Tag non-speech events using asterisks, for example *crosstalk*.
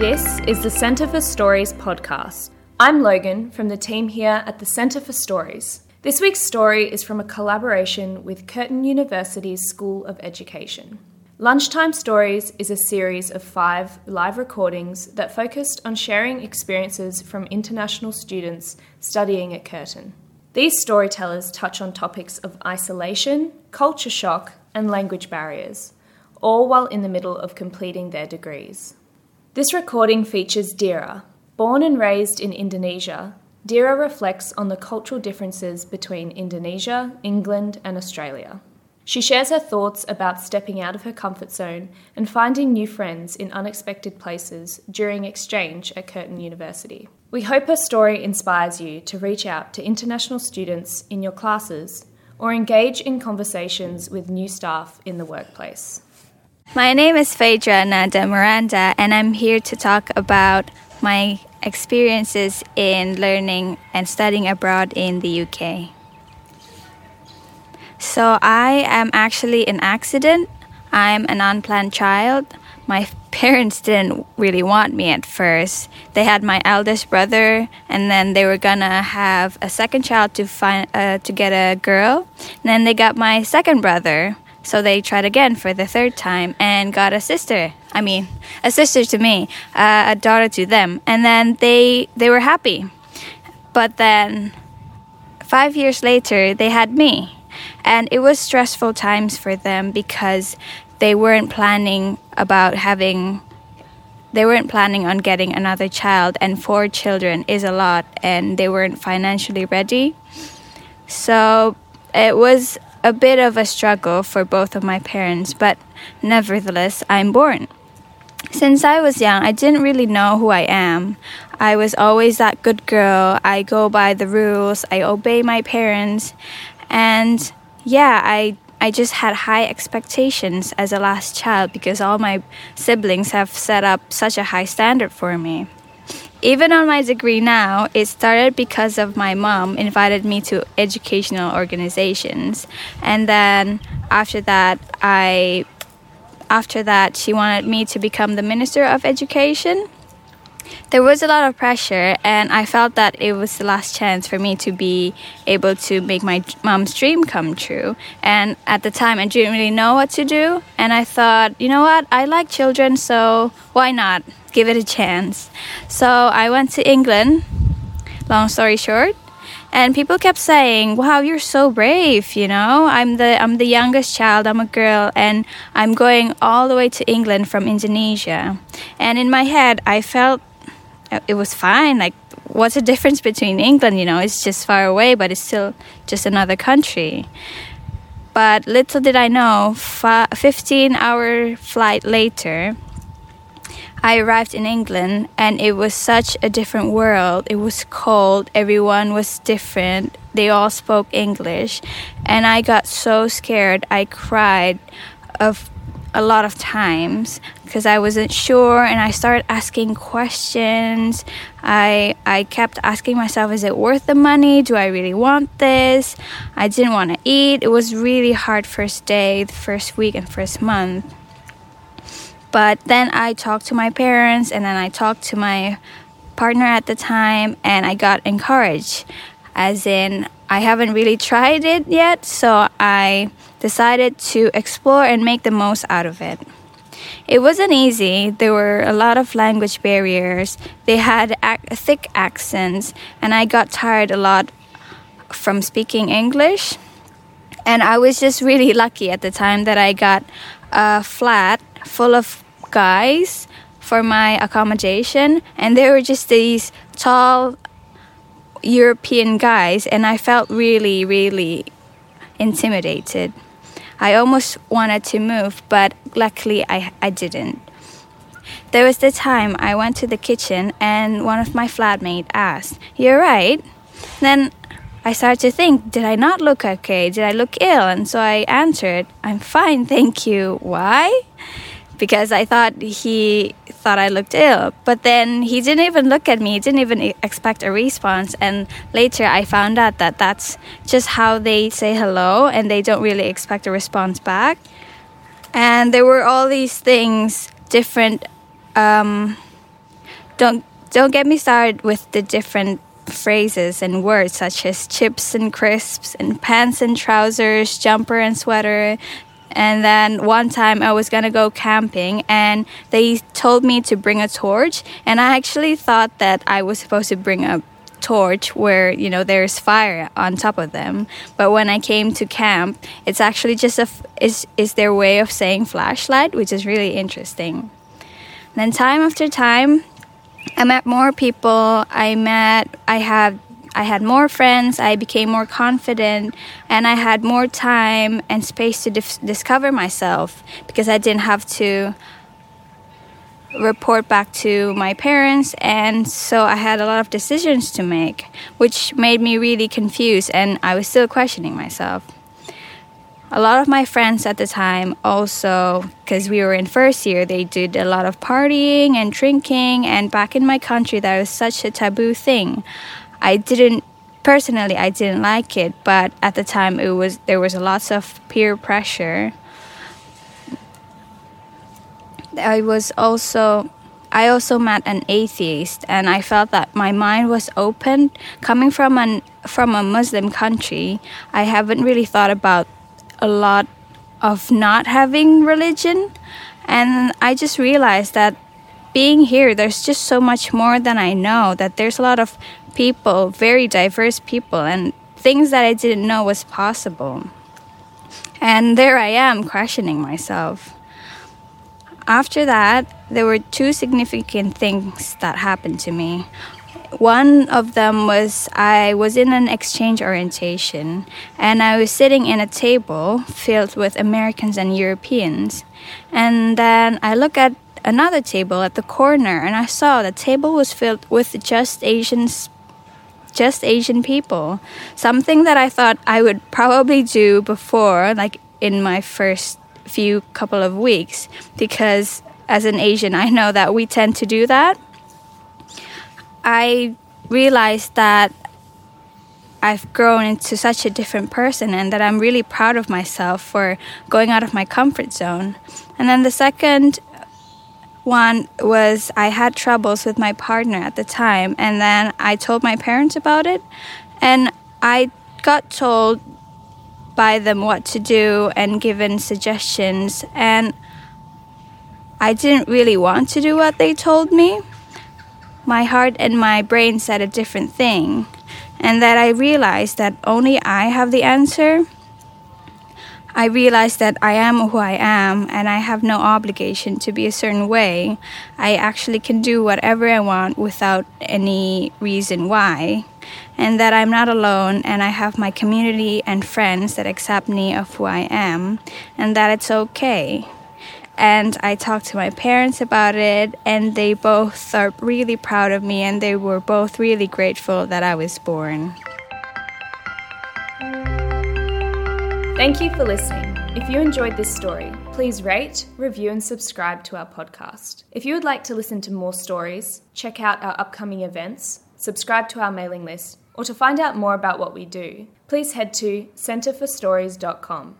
This is the Centre for Stories podcast. I'm Logan from the team here at the Centre for Stories. This week's story is from a collaboration with Curtin University's School of Education. Lunchtime Stories is a series of five live recordings that focused on sharing experiences from international students studying at Curtin. These storytellers touch on topics of isolation, culture shock, and language barriers, all while in the middle of completing their degrees. This recording features Dira. Born and raised in Indonesia, Dira reflects on the cultural differences between Indonesia, England, and Australia. She shares her thoughts about stepping out of her comfort zone and finding new friends in unexpected places during exchange at Curtin University. We hope her story inspires you to reach out to international students in your classes or engage in conversations with new staff in the workplace. My name is Phaedra Nanda Miranda, and I'm here to talk about my experiences in learning and studying abroad in the UK. So I am actually an accident. I'm an unplanned child. My *laughs* parents didn't really want me at first. They had my eldest brother, and then they were gonna have a second child to find uh, to get a girl. And then they got my second brother, so they tried again for the third time and got a sister. I mean, a sister to me, uh, a daughter to them, and then they they were happy. But then, five years later, they had me and it was stressful times for them because they weren't planning about having they weren't planning on getting another child and four children is a lot and they weren't financially ready so it was a bit of a struggle for both of my parents but nevertheless i'm born. Since i was young i didn't really know who i am. I was always that good girl. I go by the rules. I obey my parents. And yeah, I I just had high expectations as a last child because all my siblings have set up such a high standard for me. Even on my degree now, it started because of my mom invited me to educational organizations. And then after that, I after that she wanted me to become the minister of education there was a lot of pressure, and I felt that it was the last chance for me to be able to make my mom's dream come true. And at the time, I didn't really know what to do, and I thought, you know what, I like children, so why not give it a chance? So I went to England, long story short. And people kept saying, "Wow, you're so brave!" You know, I'm the I'm the youngest child. I'm a girl, and I'm going all the way to England from Indonesia. And in my head, I felt uh, it was fine. Like, what's the difference between England? You know, it's just far away, but it's still just another country. But little did I know, 15 hour flight later, I arrived in England and it was such a different world. It was cold, everyone was different, they all spoke English, and I got so scared. I cried of a lot of times because I wasn't sure and I started asking questions. I I kept asking myself is it worth the money? Do I really want this? I didn't want to eat. It was really hard first day, the first week and first month. But then I talked to my parents and then I talked to my partner at the time and I got encouraged as in I haven't really tried it yet, so I decided to explore and make the most out of it. It wasn't easy. There were a lot of language barriers. They had ac- thick accents, and I got tired a lot from speaking English. And I was just really lucky at the time that I got a flat full of guys for my accommodation, and they were just these tall European guys, and I felt really, really intimidated. I almost wanted to move, but luckily I, I didn't. There was the time I went to the kitchen and one of my flatmates asked, You're right? Then I started to think, Did I not look okay? Did I look ill? And so I answered, I'm fine, thank you. Why? Because I thought he thought I looked ill. But then he didn't even look at me, he didn't even expect a response. And later I found out that that's just how they say hello and they don't really expect a response back. and there were all these things, different. Um, don't don't get me started with the different phrases and words such as chips and crisps and pants and trousers, jumper and sweater. And then one time I was gonna go camping and they told me to bring a torch. And I actually thought that I was supposed to bring a torch where you know there's fire on top of them but when i came to camp it's actually just a f- is is their way of saying flashlight which is really interesting then time after time I met more people. I met, I had, I had more friends. I became more confident, and I had more time and space to dif- discover myself because I didn't have to report back to my parents and so I had a lot of decisions to make which made me really confused and I was still questioning myself a lot of my friends at the time also because we were in first year they did a lot of partying and drinking and back in my country that was such a taboo thing i didn't personally i didn't like it but at the time it was there was lots of peer pressure i was also I also met an atheist and I felt that my mind was open coming from an from a Muslim country I haven't really thought about a lot of not having religion. And I just realized that being here, there's just so much more than I know, that there's a lot of people, very diverse people, and things that I didn't know was possible. And there I am questioning myself. After that, there were two significant things that happened to me. One of them was I was in an exchange orientation and I was sitting in a table filled with Americans and Europeans. And then I look at another table at the corner and I saw the table was filled with just Asians just Asian people. Something that I thought I would probably do before like in my first few couple of weeks because as an Asian I know that we tend to do that I realized that I've grown into such a different person and that I'm really proud of myself for going out of my comfort zone. And then the second one was I had troubles with my partner at the time, and then I told my parents about it, and I got told by them what to do and given suggestions, and I didn't really want to do what they told me my heart and my brain said a different thing, and that I realized that only I have the answer. I realized that I am who I am and I have no obligation to be a certain way. I actually can do whatever I want without any reason why. And that I'm not alone and I have my community and friends that accept me of who I am and that it's okay and I talked to my parents about it, and they both are really proud of me, and they were both really grateful that I was born. Thank you for listening. If you enjoyed this story, please rate, review, and subscribe to our podcast. If you would like to listen to more stories, check out our upcoming events, subscribe to our mailing list, or to find out more about what we do, please head to centreforstories.com.